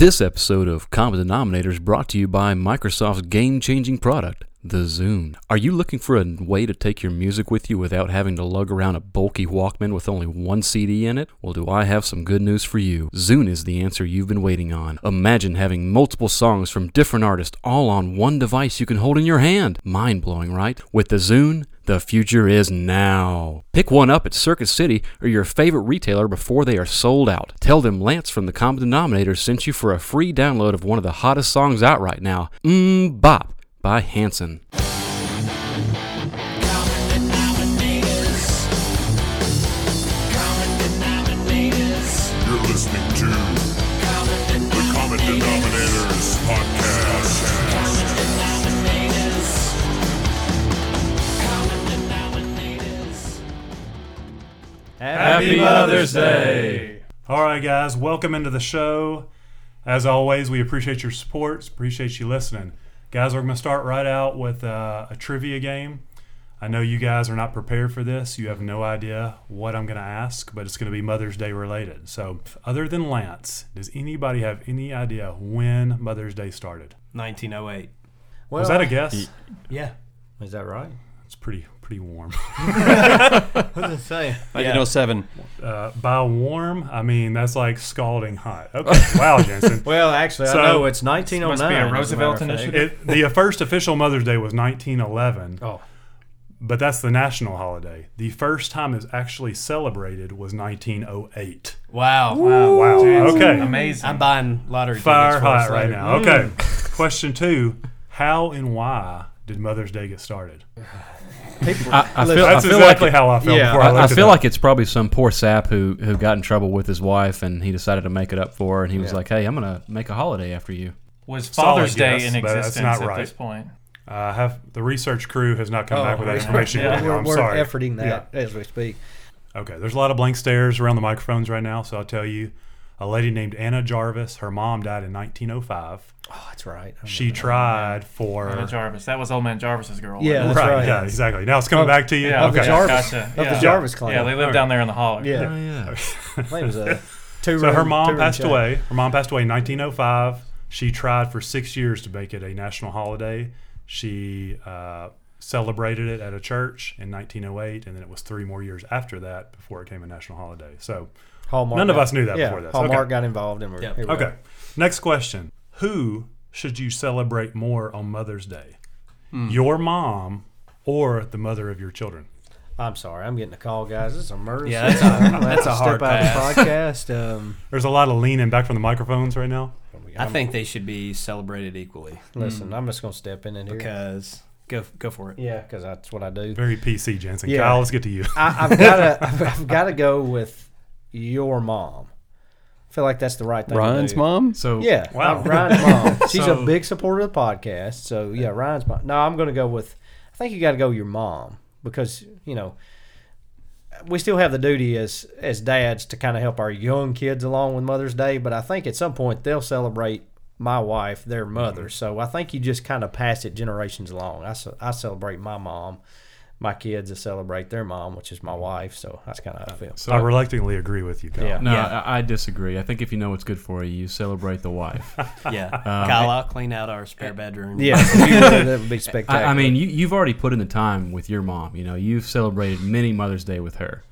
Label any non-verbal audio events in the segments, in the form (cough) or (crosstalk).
This episode of Common Denominator is brought to you by Microsoft's game changing product, the Zune. Are you looking for a way to take your music with you without having to lug around a bulky Walkman with only one CD in it? Well, do I have some good news for you? Zune is the answer you've been waiting on. Imagine having multiple songs from different artists all on one device you can hold in your hand. Mind blowing, right? With the Zune, the future is now. Pick one up at Circuit City or your favorite retailer before they are sold out. Tell them Lance from the Common Denominator sent you for a free download of one of the hottest songs out right now, Mmm Bop by Hanson. You're listening to the Common Denominators Podcast. Happy Mother's Day. All right, guys, welcome into the show. As always, we appreciate your support, appreciate you listening. Guys, we're going to start right out with uh, a trivia game. I know you guys are not prepared for this. You have no idea what I'm going to ask, but it's going to be Mother's Day related. So, other than Lance, does anybody have any idea when Mother's Day started? 1908. Well, Was that a guess? Yeah. Is that right? It's pretty pretty warm. What did it say? 1907. Uh, by warm, I mean that's like scalding hot. Okay, wow, (laughs) Jensen. Well, actually, So- I know it's 1909. Must be a Roosevelt matter initiative. It, the first official Mother's Day was 1911. Oh. But that's the national holiday. The first time it was actually celebrated was 1908. Wow. Wow. Wow. Okay. Amazing. I'm buying lottery Fire tickets for us hot right later. now. Okay. Question two How and why did Mother's Day get started? (laughs) People, I, I feel, Listen, I feel exactly like how I felt yeah, before I, I, I looked it feel like it's probably some poor sap who, who got in trouble with his wife and he decided to make it up for her and he was like, hey, I'm going to make a holiday after you. Was Solid Father's Day guess, in existence not at right. this point? uh, have the research crew has not come Oh, back with that information. Yeah. yet. (laughs) we're, I'm we're sorry. efforting that as we speak. Okay, there's a lot of blank stares around the microphones right now, so I'll tell you. A lady named Anna Jarvis, her mom died in 1905. Oh, that's right. She that. tried for. Anna Jarvis. That was Old Man Jarvis's girl. Yeah, that's right, right. yeah, exactly. Now it's coming Of- back to you. Yeah, Of the okay. Jarvis. Gotcha. Of Yeah. the Jarvis clan. Yeah, they lived down there in the holler. Yeah. Oh, yeah. I think it was a (laughs) two So her mom passed shack. away. Her mom passed away in 1905. She tried for six years to make it a national holiday. She uh, celebrated it at a church in 1908, and then it was three more years after that before it became a national holiday. So, Hallmark None of got- us knew that yeah, before this. Hallmark Okay. got involved and we're Yep. okay. are. Next question: Who should you celebrate more on Mother's Day? Your mom or the mother of your children? I'm sorry, I'm getting a call, guys. This is a murder. Yeah, that's scene. a- I'm gonna have that's a hard step out of the podcast. Um, There's a lot of leaning back from the microphones right now. I think they should be celebrated equally listen, I'm just gonna step in and here. because go go for it. Yeah, because that's what I do. Very PC, Jensen. Yeah. Kyle, let's get to you. I, I've got to (laughs) I've, I've got to go with your mom. I feel like that's the right thing. to Ryan's do. mom? So, Yeah, Wow. uh, Ryan's mom. (laughs) She's So- a big supporter of the podcast. So yeah, Ryan's mom. No, I'm going to go with. I think you got to go with your mom because you know we still have the duty as as dads to kind of help our young kids along with Mother's Day. But I think at some point they'll celebrate my wife, their mother. So I think you just kind of pass it generations along. I, I celebrate my mom. My kids to celebrate their mom, which is my wife. So that's kind of how I feel. so I reluctantly agree with you, Kyle. Yeah. no, Yeah. I, I disagree. I think if you know what's good for you, you celebrate the wife. (laughs) Yeah. Um, Kyle, I'll clean out our spare bedroom. Yeah, if you would, that would be spectacular. I, I mean, you, you've already put in the time with your mom. You know, you've celebrated many Mother's Day with her.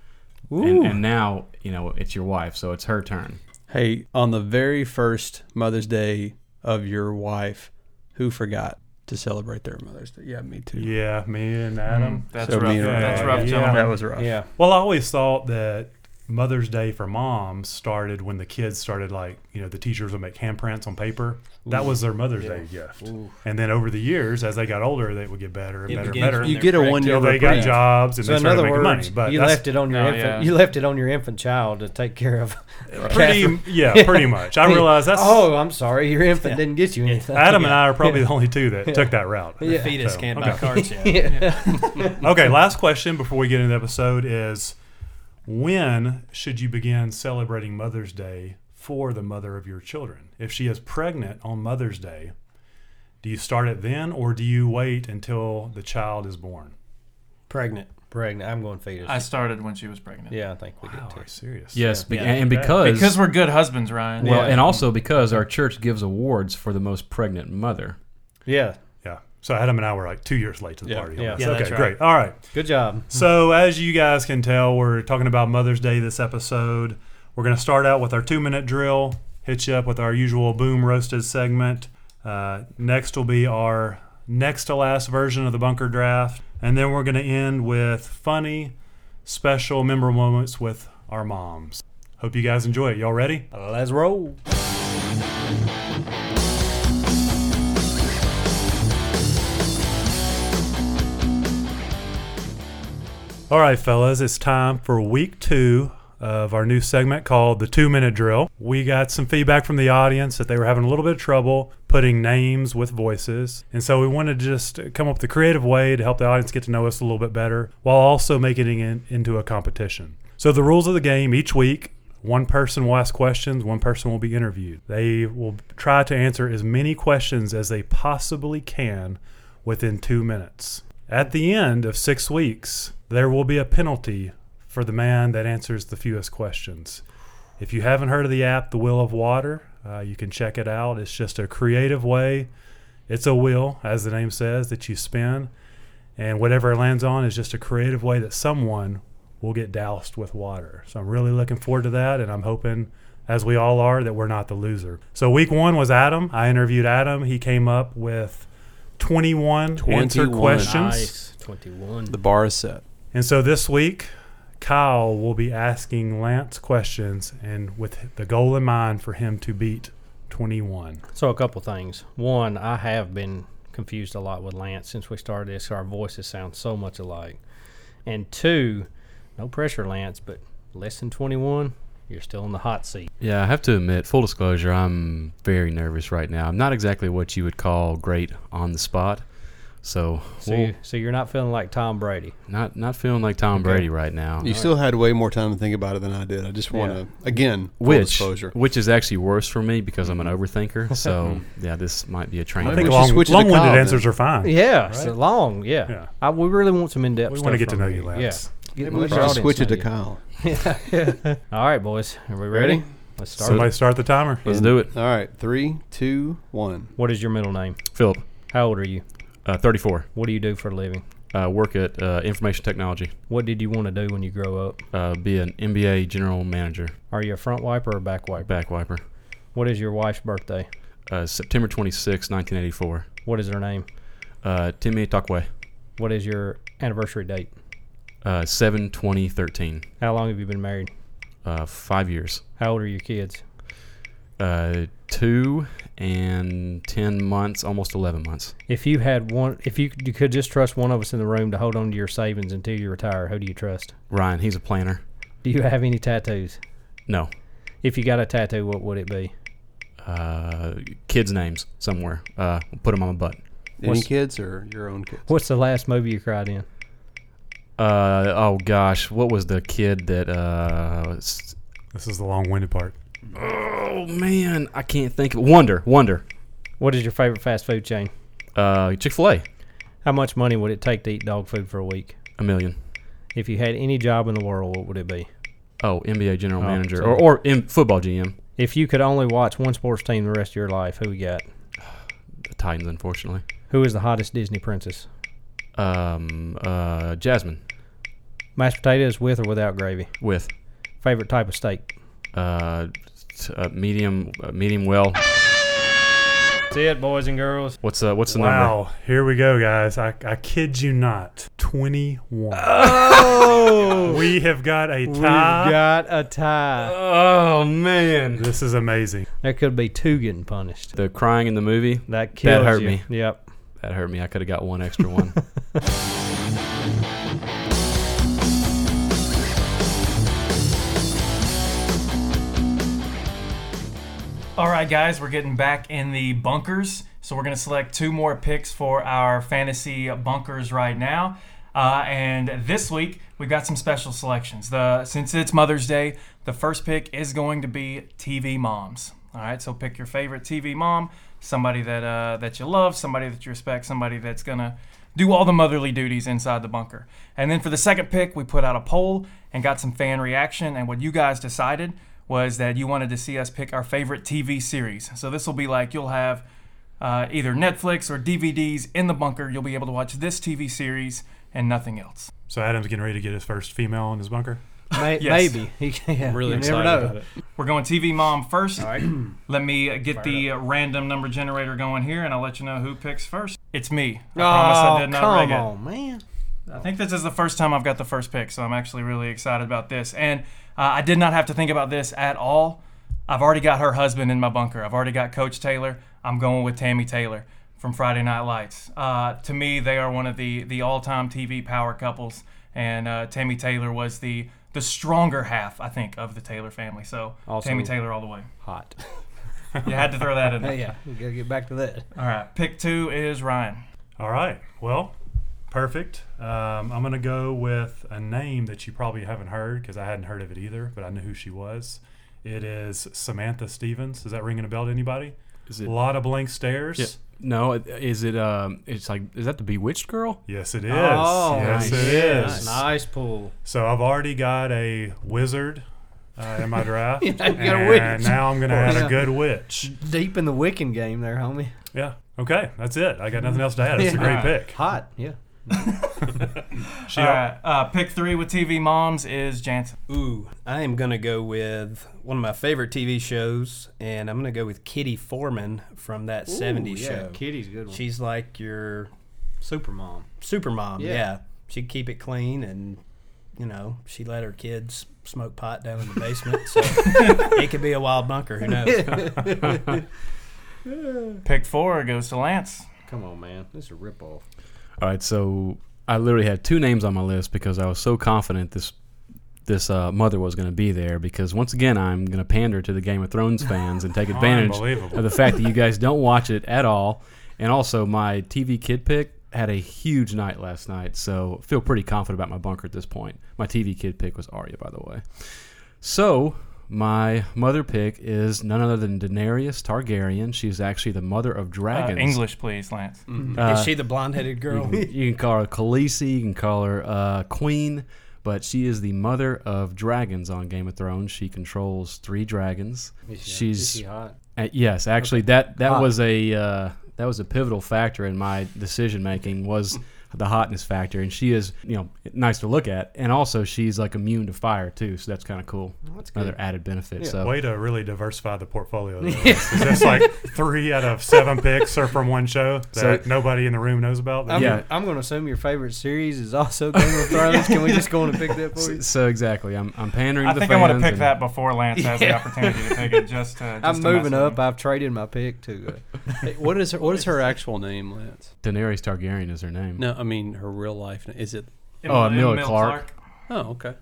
And, and now, you know, it's your wife, so it's her turn. Hey, on the very first Mother's Day of your wife, who forgot to celebrate their Mother's Day? Yeah, me too. Yeah, me and Adam. Mm-hmm. That's So rough. me That's rough, Yeah. gentlemen. That was rough. yeah. Well, I always thought that Mother's Day for moms started when the kids started, like, you know, the teachers would make handprints on paper. That was their Mother's Day gift. And then over the years, as they got older, they would get better and It better and begins better. You they're get a one year Until they got jobs and So they in started other making words, money. But you left it on your No, infant. yeah. You left it on your infant child to take care of. (laughs) pretty, yeah, (laughs) pretty much. I realize that's Oh, I'm sorry, your infant didn't get you anything. Adam and I are probably the only two that took that route. The fetus So, can't okay. buy cards (laughs) yet. Okay, last question before we get into the episode is when should you begin celebrating Mother's Day for the mother of your children? If she is pregnant on Mother's Day, do you start it then or do you wait until the child is born? Pregnant. Pregnant. I'm going fetus. I started when she was pregnant. yeah, I think we Wow, did are too. you serious? Yes, be- Yeah. and because, Because we're good husbands, Ryan. well, Yeah. and also because our church gives awards for the most pregnant mother. Yeah. Yeah. So Adam and I were like two years late to the Yeah. party. Yeah. Yeah, okay, that's right. great. All right. Good job. So, as you guys can tell, we're talking about Mother's Day this episode. We're going to start out with our two minute drill, hit you up with our usual boom roasted segment. Uh, next will be our next to last version of the bunker draft. And then we're going to end with funny, special, memorable moments with our moms. Hope you guys enjoy it. Y'all ready? Let's roll. All right, fellas, it's time for week two of our new segment called the two minute drill. We got some feedback from the audience that they were having a little bit of trouble putting names with voices. And so we wanted to just come up with a creative way to help the audience get to know us a little bit better while also making it into a competition. So, the rules of the game each week one person will ask questions, one person will be interviewed. They will try to answer as many questions as they possibly can within two minutes. At the end of six weeks, there will be a penalty for the man that answers the fewest questions. If you haven't heard of the app, The Wheel of Water, uh, you can check it out. It's just a creative way. It's a wheel, as the name says, that you spin, and whatever it lands on is just a creative way that someone will get doused with water. So I'm really looking forward to that, and I'm hoping, as we all are, that we're not the loser. So week one was Adam. I interviewed Adam. He came up with 21, answered 21. questions. Nice. 21. The bar is set. And so this week, Kyle will be asking Lance questions, and with the goal in mind for him to beat 21. So a couple things. One, I have been confused a lot with Lance since we started this. Our voices sound so much alike. And two, no pressure, Lance, but less than 21, you're still in the hot seat. Yeah, I have to admit, full disclosure, I'm very nervous right now. I'm not exactly what you would call great on the spot. So, So, we'll- you, so you're not feeling like Tom Brady. not not feeling like Tom Okay. Brady right now. You still had way more time to think about it than I did. I just want Yeah. to, again, which disclosure. which is actually worse for me because I'm an mm-hmm. overthinker. (laughs) So yeah, this might be a train. I think we wreck. should long, switch it to long-winded Kyle then. answers are fine. Yeah, it's Right? long. Yeah. Yeah. I, we really want some in depth We stuff. want to get to know you. you, Lance. Yeah. Maybe we should our just audience switch it know to you. (laughs) Kyle. All right, boys. Are we ready? Ready? Let's start. Somebody start the timer. Let's do it. All right, three, two, one. What is your middle name? Philip, How old are you? Uh, 34. What do you do for a living? Uh, work at uh, information technology. What did you want to do when you grow up? Uh, be an NBA general manager, Are you a front wiper or a back wiper? back wiper. What is your wife's birthday? Uh, September 26, 1984. What is her name? Uh, Timmy Takwe. What is your anniversary date? Uh, 7 2013. How long have you been married? Uh, five years. How old are your kids? Uh, two and 10 months, almost 11 months. If you had one, if you, you could just trust one of us in the room to hold on to your savings until you retire, who do you trust? Ryan, he's a planner. Do you have any tattoos? No. If you got a tattoo, what would it be? Uh, kids' names somewhere. Uh, put them on my butt. Any What's- kids or your own kids? What's the last movie you cried in? Uh, oh gosh, what was the kid that? Uh, This is the long-winded part. Oh man, I can't think. of Wonder, Wonder. What is your favorite fast food chain? Uh, Chick Fil A. How much money would it take to eat dog food for a week? A million. If you had any job in the world, what would it be? Oh, NBA general Oh, manager or or in football GM. If you could only watch one sports team the rest of your life, who we got? The Titans, unfortunately. Who is the hottest Disney princess? Um, uh, Jasmine Mashed potatoes with or without gravy? with Favorite type of steak? Uh, t- uh medium uh, medium well. See it, boys and girls. What's uh what's the number? Wow, here we go, guys. I, I kid you not. 21. Oh, (laughs) we have got a tie. we've tie. got a tie. Oh man, this is amazing. There could be two getting punished. the crying in the movie That kills hurt you. me. Yep. that hurt me. I could have got one extra one. (laughs) All right, guys, we're getting back in the bunkers. So we're going to select two more picks for our fantasy bunkers right now. Uh, and this week we've got some special selections. The since it's Mother's Day, the first pick is going to be TV moms. All right, so pick your favorite TV mom, somebody that uh, that you love, somebody that you respect, somebody that's gonna do all the motherly duties inside the bunker. And then for the second pick, we put out a poll and got some fan reaction. And what you guys decided was that you wanted to see us pick our favorite TV series. So this will be like you'll have uh, either Netflix or DVDs in the bunker. You'll be able to watch this TV series and nothing else. So Adam's getting ready to get his first female in his bunker. May, (laughs) Yes. Maybe. He, (laughs) yeah, I'm really you excited never know. about it. We're going TV mom first. All right. (clears throat) Let me uh, get the uh, random number generator going here, and I'll let you know who picks first. It's me. I oh, promise I did not come rig it. on, man. I think this is the first time I've got the first pick, so I'm actually really excited about this. And uh, I did not have to think about this at all. I've already got her husband in my bunker. I've already got Coach Taylor. I'm going with Tammy Taylor from Friday Night Lights. Uh, to me, they are one of the the all-time TV power couples, and uh, Tammy Taylor was the the stronger half, I think, of the Taylor family. So Also- Tammy Taylor all the way. Hot. You had to throw that in there. (laughs) yeah, we gotta get back to that. All right, pick two is Ryan. All right. Well, perfect. Um, I'm going to go with a name that you probably haven't heard because I hadn't heard of it either, but I knew who she was. It is Samantha Stevens. Is that ringing a bell to anybody? Is A lot of blank stares. Yeah. No, is it? Um, it's like is that the Bewitched girl? Yes, it is. Oh, yes, nice. it is. Nice, nice pull. So I've already got a wizard uh, in my draft, Yeah, (laughs) you got a and witch. now I'm going to add Yeah. a good witch. Deep in the Wiccan game there, homie. Yeah. Okay, that's it. I got nothing else to add. It's a great All right. pick. Hot, yeah. (laughs) She, All right, uh, pick three with TV moms is Jansen. Ooh, I am gonna go with one of my favorite TV shows, and I'm gonna go with Kitty Forman from that '70s yeah, show. Kitty's a good one. She's like your super mom. super mom. Yeah. Yeah. she'd keep it clean, and you know, she let her kids smoke pot down in the basement. So (laughs) it could be a wild bunker. Who knows? (laughs) Pick four goes to Lance. Come on, man. This is a ripoff. All right, so I literally had two names on my list because I was so confident this this uh, mother was going to be there. Because once again, I'm going to pander to the Game of Thrones fans and take (laughs) advantage of the fact that you guys don't watch it at all. And also, my TV kid pick had a huge night last night, so feel pretty confident about my bunker at this point. My TV kid pick was Arya, by the way. So my mother pick is none other than Daenerys Targaryen. She's actually the mother of Uh, dragons. English, please, Lance. Uh, Is she the blonde-headed girl? you, can, you can call her Khaleesi, you can call her uh, Queen, but she is the mother of dragons on Game of Thrones. She controls three dragons. Is she, She's- is she hot? Uh, yes, actually, that that Hot. was a uh, that was a pivotal factor in my decision making was (laughs) the hotness factor, and she is you know nice to look at, and also she's like immune to fire too, so that's kind of cool. That's good. Another added benefit. Yeah. So Way to really diversify the portfolio. Though. (laughs) Is this like three out of seven picks are from one show that So- nobody in the room knows about? I'm, Yeah. I'm going to assume your favorite series is also Game of Thrones. Can we just go on and pick that for so, you? so exactly, I'm I'm pandering I to the think. I'm going to pick and- that before Lance has the opportunity to pick it. Just to, (laughs) just I'm to moving up. him. I've traded my pick to. Uh, Hey, (laughs) what is her, what is her actual name, Lance? Daenerys Targaryen is her name. No, I mean her real life. name. Is it? Oh, Emil- Emilia Emil Oh, okay.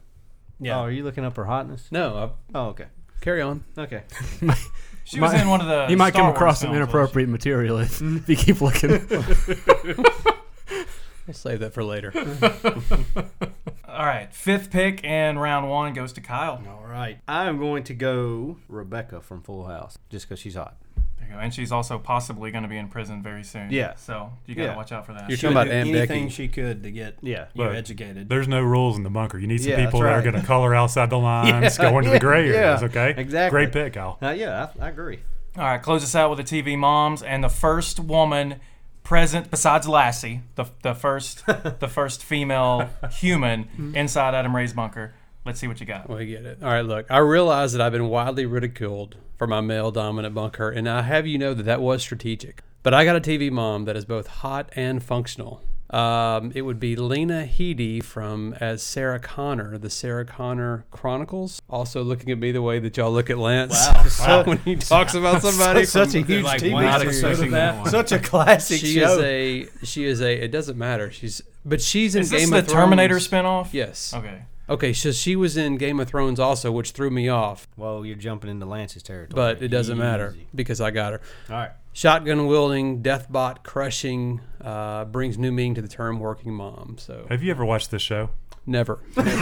Yeah. Oh, are you looking up her hotness? No, I, Oh, okay. carry on. Okay. (laughs) She was Might- in one of the. you might Star come Wars across some films, wasn't she? inappropriate material if, mm-hmm. if you keep looking. (laughs) We'll save that for later. (laughs) All right, fifth pick and round one goes to Kyle. All right. I'm going to go Rebecca from Full House just because she's hot. There you go. And she's also possibly going to be in prison very soon. Yeah. So you got to Yeah. watch out for that. You're She talking would about do Aunt anything Becky. she could to get Yeah. you Look, educated. There's no rules in the bunker. You need some Yeah, people that's that are right. going to color outside the (laughs) lines, Yeah, go into the gray yeah, areas. Okay, exactly. Great pick, Al. Uh, yeah, I, I agree. All right, close us out with the TV moms and the first woman present besides Lassie, the the first (laughs) the first female human inside Adam Ray's bunker. Let's see what you got. We get it. All right, look, I realize that I've been widely ridiculed for my male dominant bunker, and I have you know that that was strategic. But I got a TV mom that is both hot and functional. Um, it would be Lena Headey from as Sarah Connor, the Sarah Connor Chronicles. Also looking at me the way that y'all look at Lance Wow. (laughs) when he talks about somebody. such from- a huge like TV one Not series. that. Such a classic she show. is a she is a it doesn't matter. She's but she's in Is this Game the of Terminator Thrones. spinoff? Yes. Okay. Okay, so she was in Game of Thrones also, which threw me off. well, you're jumping into Lance's territory. But it doesn't matter because I got her. All right. Shotgun wielding, deathbot crushing, uh, brings new meaning to the term working mom. So Have you ever watched this show? never. Never (laughs)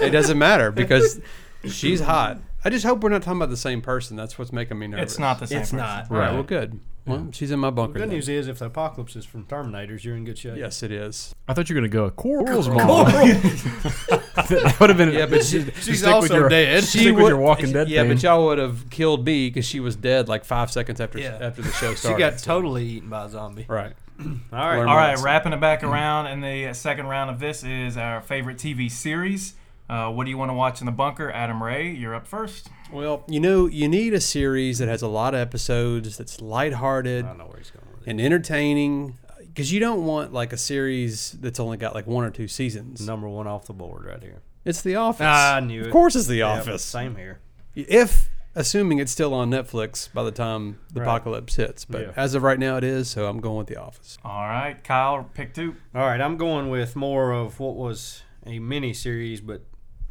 it doesn't matter because she's hot I just hope we're not talking about the same person. That's what's making me nervous. It's not the same. It's person. not. All right. Right. Well, good. Well, she's in my bunker. Good then. news is, if the apocalypse is from Terminators, you're in good shape. Yes, it is. I thought you were gonna go Coral's mom. (laughs) that would have been. Yeah, but (laughs) she- she's also dead. She Stick with would- your Walking Dead Yeah, theme. but y'all would have killed me because she was dead like five seconds after Yeah. after the show started. She started. got so- totally eaten by a zombie. right. (clears throat) All right. Learn All right, wrapping it back around, and the second round of this is our favorite TV series. Uh, what do you want to watch in the bunker? Adam Ray, you're up first. Well, you know, you need a series that has a lot of episodes, that's lighthearted I don't know where he's going with and entertaining, because you don't want like a series that's only got like one or two seasons. Number one off the board right here. It's The Office. I knew Of it. course, it's The Yeah, Office. same here. If assuming it's still on Netflix by the time the Right. apocalypse hits, but Yeah. as of right now, it is. So I'm going with The Office. All right, Kyle, pick two. All right, I'm going with more of what was a mini series, but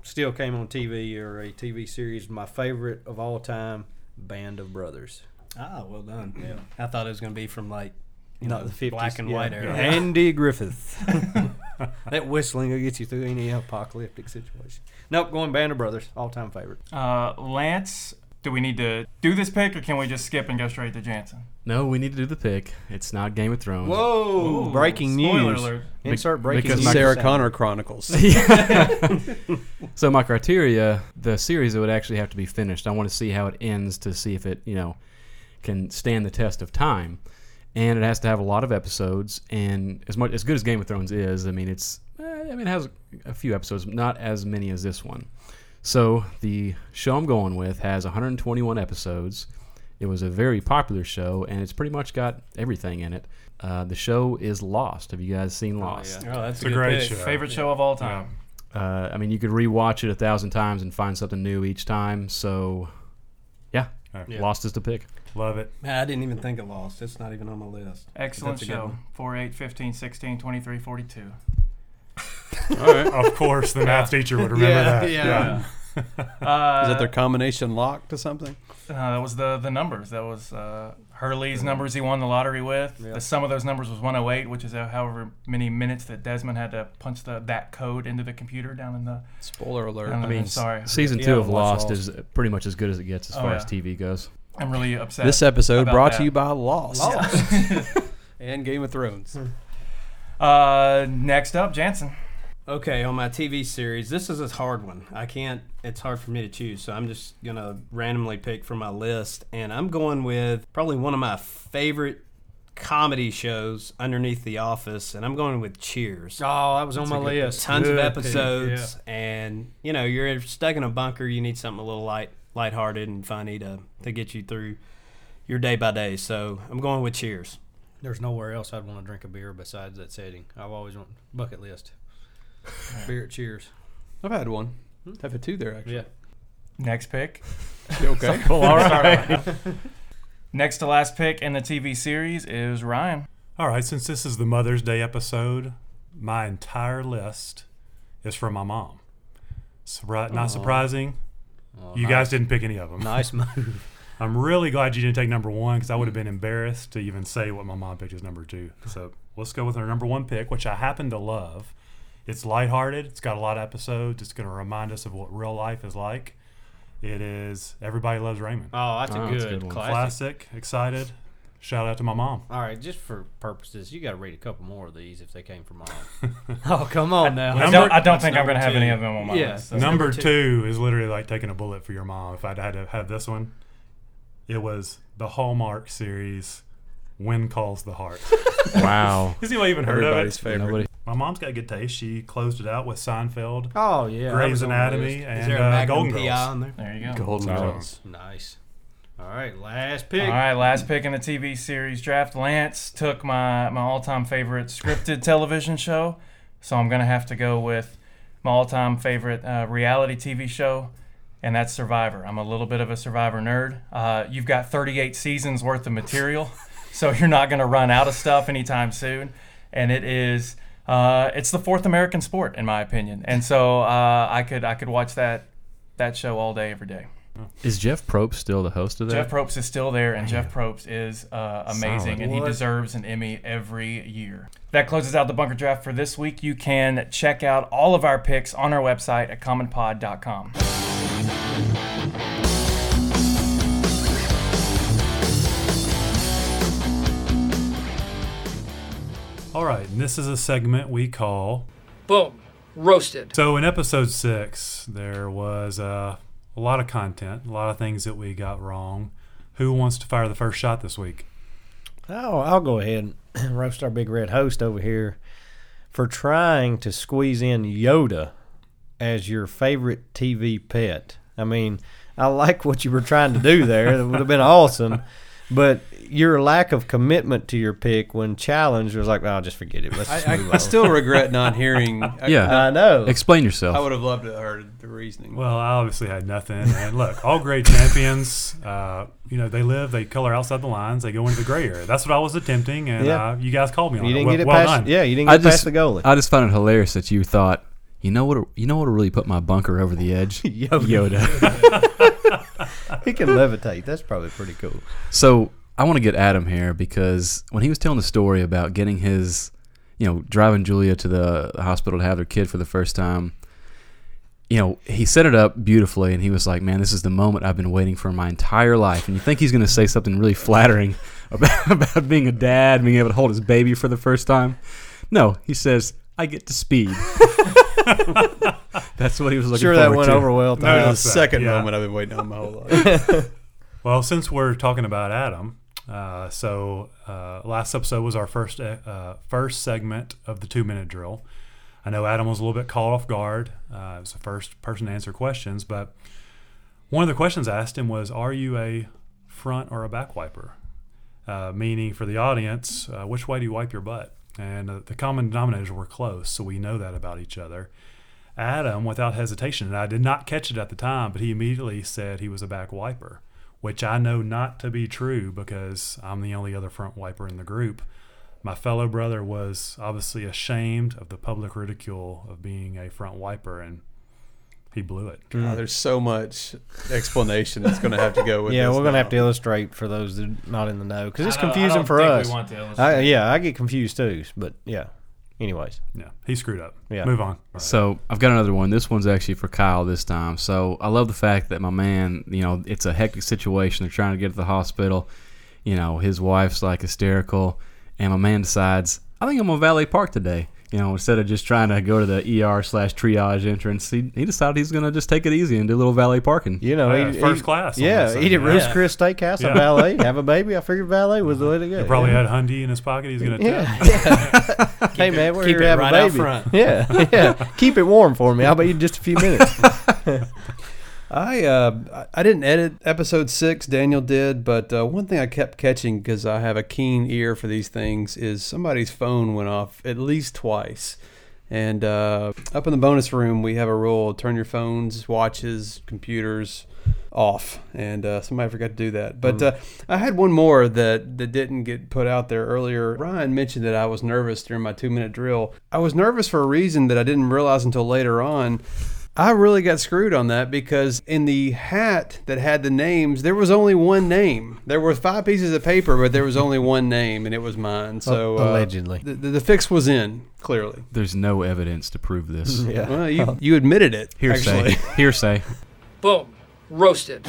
still came on TV or a TV series. My favorite of all time, Band of Brothers. Ah, well done. Yeah. I thought it was going to be from like, you Not know, the 50s, black and yeah. white era. Andy Griffith. (laughs) (laughs) that whistling will get you through any apocalyptic situation. Nope, going Band of Brothers, all time favorite. Uh, Lance, do we need to do this pick, or can we just skip and go straight to Jansen? no, we need to do the pick. It's not Game of Thrones. Whoa! Ooh, breaking spoiler news. alert. Insert breaking because news. my- Sarah. (laughs) Connor Chronicles. (laughs) so my criteria, the series would actually have to be finished. I want to see how it ends to see if it, you know, can stand the test of time. And it has to have a lot of episodes. And as much as good as Game of Thrones is, I mean, it's, eh, I mean, it has a few episodes, not as many as this one. So the show I'm going with has 121 episodes. It was a very popular show, and it's pretty much got everything in it. Uh, the show is Lost. Have you guys seen Lost? Oh, that's It's a great show. Favorite show of all time. Uh, I mean, you could rewatch it a thousand times and find something new each time. So, yeah, Yeah. Lost is the pick. Love it. Man, I didn't even think of Lost. It's not even on my list. Excellent That's a show. 4, 8, 15, 16, 23, 42. (laughs) All right. Of course, the math teacher would remember (laughs) that. yeah. Uh, Is that their combination lock to something? Uh, that was the the numbers. That was uh, Hurley's numbers he won the lottery with. Yeah. The sum of those numbers was 108, which is uh, however many minutes that Desmond had to punch the that code into the computer down in the. Spoiler alert. I in the- mean, sorry, Season Yeah, two of Lost, Lost. is pretty much as good as it gets as Oh, far yeah. as TV goes. I'm really upset. This episode about brought that. to you by Lost, (laughs) and Game of Thrones. (laughs) uh, next up, Jansen. Okay, on my TV series, this is a hard one. I can't. It's hard for me to choose, so I'm just gonna randomly pick from my list, and I'm going with probably one of my favorite comedy shows underneath The Office, and I'm going with Cheers. Oh, that was on my list. Tons of Good pick, episodes, and you know you're stuck in a bunker. You need something a little light, lighthearted and funny to to get you through your day by day. So I'm going with Cheers. There's nowhere else I'd want to drink a beer besides that setting. I've always wanted bucket list. (laughs) beer at Cheers. I've had one. Hmm? I've had two there actually. Yeah. Next pick. (laughs) You okay. (laughs) All right. Next to last pick in the TV series is Ryan. All right, since this is the Mother's Day episode, my entire list is from my mom. Surpri- not surprising. Oh, you nice. guys didn't pick any of them. Nice move. I'm really glad you didn't take number one because I would have been embarrassed to even say what my mom picked as number two. So let's go with our number one pick, which I happen to love. It's lighthearted. It's got a lot of episodes. It's going to remind us of what real life is like. It is Everybody Loves Raymond. Oh, that's a Oh, good, that's a good one. classic. Classic. Excited. Shout out to my mom. All right, just for purposes, you got to read a couple more of these if they came from mom. (laughs) oh, come on now. I Number- don't, I don't think I'm number going to have two. any of them on my Yeah. list. so- number, number two. two. is literally like taking a bullet for your mom. If I'd had to have this one, it was the Hallmark series, "When Calls the Heart." (laughs) (laughs) Wow. Has anyone even heard Everybody's of it? favorite. Nobody. My mom's got a good taste. She closed it out with Seinfeld, Oh yeah, that Grey's was on my Anatomy, and Is there a uh, Magnum Golden PI Girls. on there? There you go. Golden So- Girls. Nice. All right, last pick. All right, last pick in the TV series draft. Lance took my, my all time favorite scripted television show, so I'm going to have to go with my all time favorite uh, reality TV show, and that's Survivor. I'm a little bit of a Survivor nerd. Uh, you've got 38 seasons worth of material, (laughs) so you're not going to run out of stuff anytime soon, and it is. Uh, it's the fourth American sport, in my opinion, and so uh, I could I could watch that that show all day, every day. Is Jeff Probst still the host of that? Jeff Probst is still there, and Jeff Probst is uh, amazing, Solid. and he deserves an Emmy every year. That closes out the bunker draft for this week. You can check out all of our picks on our website at commonpod.com. All right, and this is a segment we call. Boom. Roasted. So in episode six, there was uh, a lot of content, a lot of things that we got wrong. Who wants to fire the first shot this week? Oh, I'll go ahead and (clears throat) roast our big red host over here for trying to squeeze in Yoda as your favorite TV pet. I mean, I like what you were trying to do there. It would have been awesome. (laughs) But your lack of commitment to your pick when challenged was like, oh, just forget it. Let's just I, move I, I still (laughs) regret not hearing. I, Yeah. I know. Explain yourself. I would have loved to have heard the reasoning. Well, I obviously had nothing. And look, all great champions, uh, you know, they live, they color outside the lines, they go into the gray area. That's what I was attempting, and Yeah. uh, you guys called me on you it. didn't well, get it well past. done. Yeah, you didn't I get past just, the goalie. I just found it hilarious that you thought, you know what? You know what would really put my bunker over the edge? (laughs) Yoda. Yoda. (laughs) he can levitate. That's probably pretty cool. So I want to get Adam here because when he was telling the story about getting his, you know, driving Julia to the hospital to have their kid for the first time, you know, he set it up beautifully, and he was like, "Man, this is the moment I've been waiting for my entire life." And you think he's going to say something really flattering (laughs) about about being a dad, being able to hold his baby for the first time? No, he says, "I get to speed." That's what he was looking for. Sure, that forward went to. over well. No, Tyler. no, the that's that, second yeah. moment I've been waiting on my whole life. (laughs) Well, since we're talking about Adam, uh, so uh, last episode was our first uh, first segment of the two minute drill. I know Adam was a little bit caught off guard. Uh, it was the first person to answer questions, but one of the questions I asked him was, "Are you a front or a back wiper?" Uh, meaning for the audience, uh, which way do you wipe your butt? And uh, the common denominators were close, so we know that about each other. Adam, without hesitation, and I did not catch it at the time, but he immediately said he was a back wiper, which I know not to be true because I'm the only other front wiper in the group. My fellow brother was obviously ashamed of the public ridicule of being a front wiper, and he blew it. God, mm. there's so much explanation that's going to have to go with it. (laughs) yeah, this we're gonna have to illustrate for those that are not in the know because it's don't- I confusing don't for think us. We want to I, yeah, I get confused too. But yeah. Anyways, Yeah, he screwed up. Yeah. Move on. So I've got another one. This one's actually for Kyle this time. So I love the fact that my man, you know, it's a hectic situation. They're trying to get to the hospital. You know, his wife's like hysterical, and my man decides, I think I'm gonna valet park today. You know, instead of just trying to go to the ER slash triage entrance, he, he decided he's gonna just take it easy and do a little valet parking. you know, Yeah, eat- first eat- class Yeah, of a eat at sudden, yeah. Chris Steakhouse, Yeah. a valet, have a (laughs) baby. I figured valet was the way to go. He probably yeah. had Hundy in his pocket. He's gonna Yeah. tap. (laughs) yeah. (laughs) hey man, we're keep here to have right a out baby. front. Yeah, yeah. Keep it warm for me. I'll be in just a few minutes. I uh, I didn't edit episode six. Daniel did, but uh, one thing I kept catching because I have a keen ear for these things is somebody's phone went off at least twice. And uh, up in the bonus room, we have a rule: turn your phones, watches, computers off. And uh, somebody forgot to do that. But uh, I had one more that that didn't get put out there earlier. Ryan mentioned that I was nervous during my two minute drill. I was nervous for a reason that I didn't realize until later on. I really got screwed on that because in the hat that had the names, there was only one name. There were five pieces of paper, but there was only one name, and it was mine. So uh, Allegedly. the, the, the fix was in clearly. There's no evidence to prove this. yeah. Well, you you admitted it. Hearsay. Actually. Hearsay. (laughs) Boom. Roasted.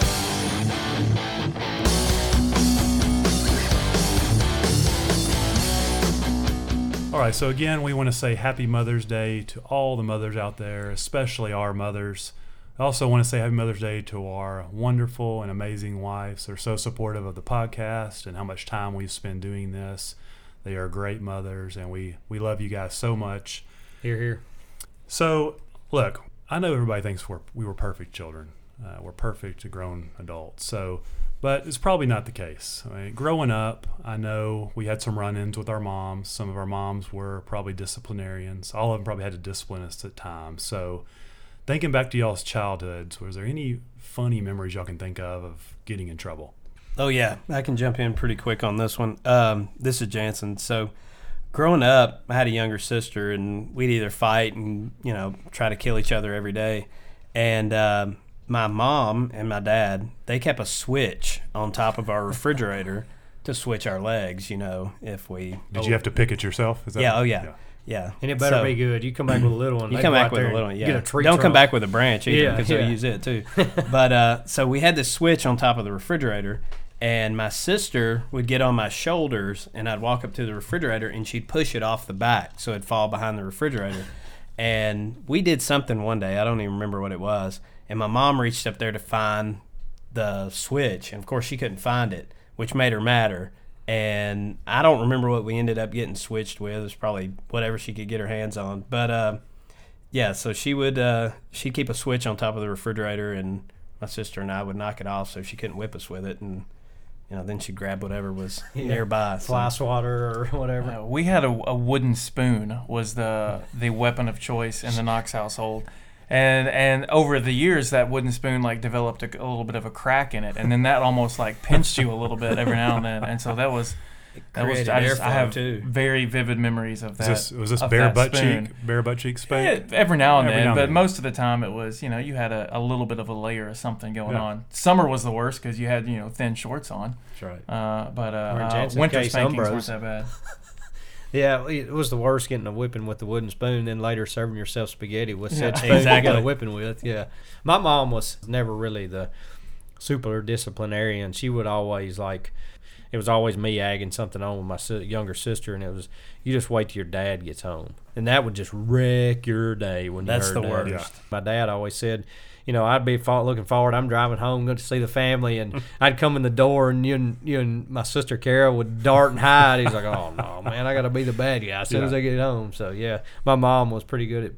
All right, so again, we want to say Happy Mother's Day to all the mothers out there, especially our mothers. I also want to say Happy Mother's Day to our wonderful and amazing wives. They're so supportive of the podcast and how much time we spend doing this. They are great mothers, and we, we love you guys so much. Here, here. So, look, I know everybody thinks we're, we were perfect children. Uh, we're perfect grown adults. So, but it's probably not the case. I mean, growing up, I know we had some run-ins with our moms. Some of our moms were probably disciplinarians. All of them probably had to discipline us at times. So, thinking back to y'all's childhoods, was there any funny memories y'all can think of of getting in trouble? Oh yeah, I can jump in pretty quick on this one. Um, this is Jansen. So, growing up, I had a younger sister, and we'd either fight and you know try to kill each other every day. And um, my mom and my dad, they kept a switch on top of our refrigerator (laughs) to switch our legs. You know, if we Did you have to pick it yourself? Is that Yeah. Oh yeah. Yeah. And it better So- be good. You come back with a little one. You come back with a little one, yeah. Get a tree Don't come back with a branch either Yeah, because yeah. they'll use it too. (laughs) but uh, so we had this switch on top of the refrigerator, And my sister would get on my shoulders, and I'd walk up to the refrigerator, and she'd push it off the back so it'd fall behind the refrigerator. And we did something one day, I don't even remember what it was. And my mom reached up there to find the switch, and of course, she couldn't find it, which made her madder. And I don't remember what we ended up getting switched with. It was probably whatever she could get her hands on. But uh, yeah, so she would uh, she'd keep a switch on top of the refrigerator, and my sister and I would knock it off so she couldn't whip us with it, and you know then she'd grab whatever was (laughs) nearby. So- water or (laughs) whatever. Uh, we had a, a wooden spoon was the the weapon of choice in the Knox household, and and over the years that wooden spoon like developed a, a little bit of a crack in it, and then that almost like pinched you a little bit every now and then, and so that was that was I, just, I have too. very vivid memories of Was that. this, was this bare that butt spoon. cheek? Bare butt cheek Yeah, every now and Every then, now and but then. most of the time it was, you know, you had a, a little bit of a layer of something going Yeah. on. Summer was the worst because you had, you know, thin shorts on. That's right. Uh, but uh, Or uh, winter case spankings weren't that bad. (laughs) Yeah, it was the worst getting a whipping with the wooden spoon, then later serving yourself spaghetti with said Yeah, spoon you exactly. got a whipping with. Yeah, my mom was never really the super disciplinarian. She would always like. It was always me agging something on with my si- younger sister, and it was you just wait till your dad gets home, and that would just wreck your day when you That's heard the that. worst. Yeah. My dad always said, you know, I'd be looking forward. I'm driving home, going to see the family, and (laughs) I'd come in the door, and you and you and my sister Carol would dart and hide. He's like, "Oh no, man, I got to be the bad guy as soon as I get home." So yeah, my mom was pretty good at,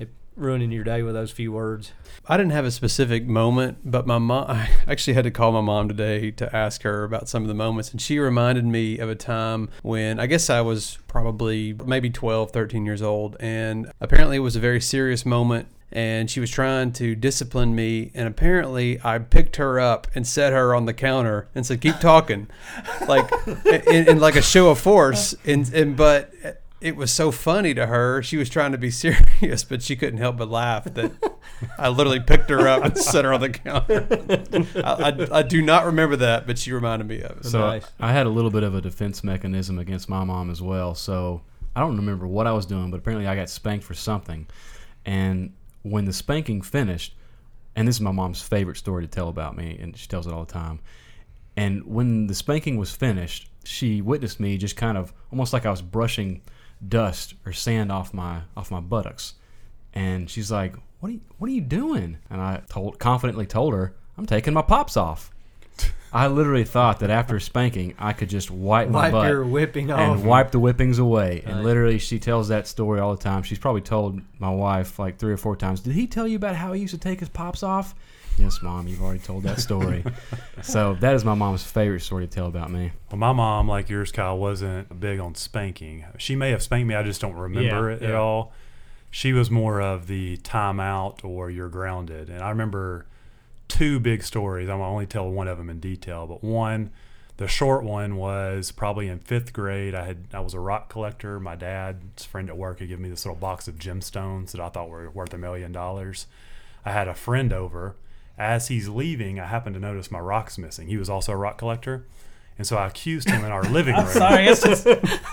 at ruining your day with those few words. I didn't have a specific moment, but my mom, (laughs) I actually had to call my mom today to ask her about some of the moments. And she reminded me of a time when I guess I was probably maybe 12, 13 years old. And apparently it was a very serious moment. And she was trying to discipline me. And apparently I picked her up and set her on the counter and said, keep talking. (laughs) like, in, in like a show of force. And, and, but, it was so funny to her. She was trying to be (laughs) serious, but she couldn't help but laugh that I literally picked her up and set her on the counter. I, I, I do not remember that, but she reminded me of it. So Nice. I had a little bit of a defense mechanism against my mom as well. So I don't remember what I was doing, but apparently I got spanked for something. And when the spanking finished, and this is my mom's favorite story to tell about me, and she tells it all the time. And when the spanking was finished, she witnessed me just kind of almost like I was brushing dust or sand off my off my buttocks. And she's like, "What are you What are you doing?" And I told confidently told her, "I'm taking my pops off." I literally thought that after spanking, I could just wipe my Wipe butt your whipping off. and wipe the whippings away. And Nice. literally, she tells that story all the time. She's probably told my wife like three or four times. Did he tell you about how he used to take his pops off? Yes, mom, you've already told that story. (laughs) so that is my mom's favorite story to tell about me. Well, my mom, like yours, Kyle, wasn't big on spanking. She may have spanked me. I just don't remember Yeah, it at yeah. all. She was more of the timeout or you're grounded. And I remember two big stories. I'm only tell one of them in detail, but one, the short one was probably in fifth grade. I had I was a rock collector. My dad's friend at work had given me this little box of gemstones that I thought were worth a million dollars. I had a friend over. As he's leaving, I happened to notice my rocks missing. He was also a rock collector. And so I accused him in our living room. Sorry, it's just (laughs)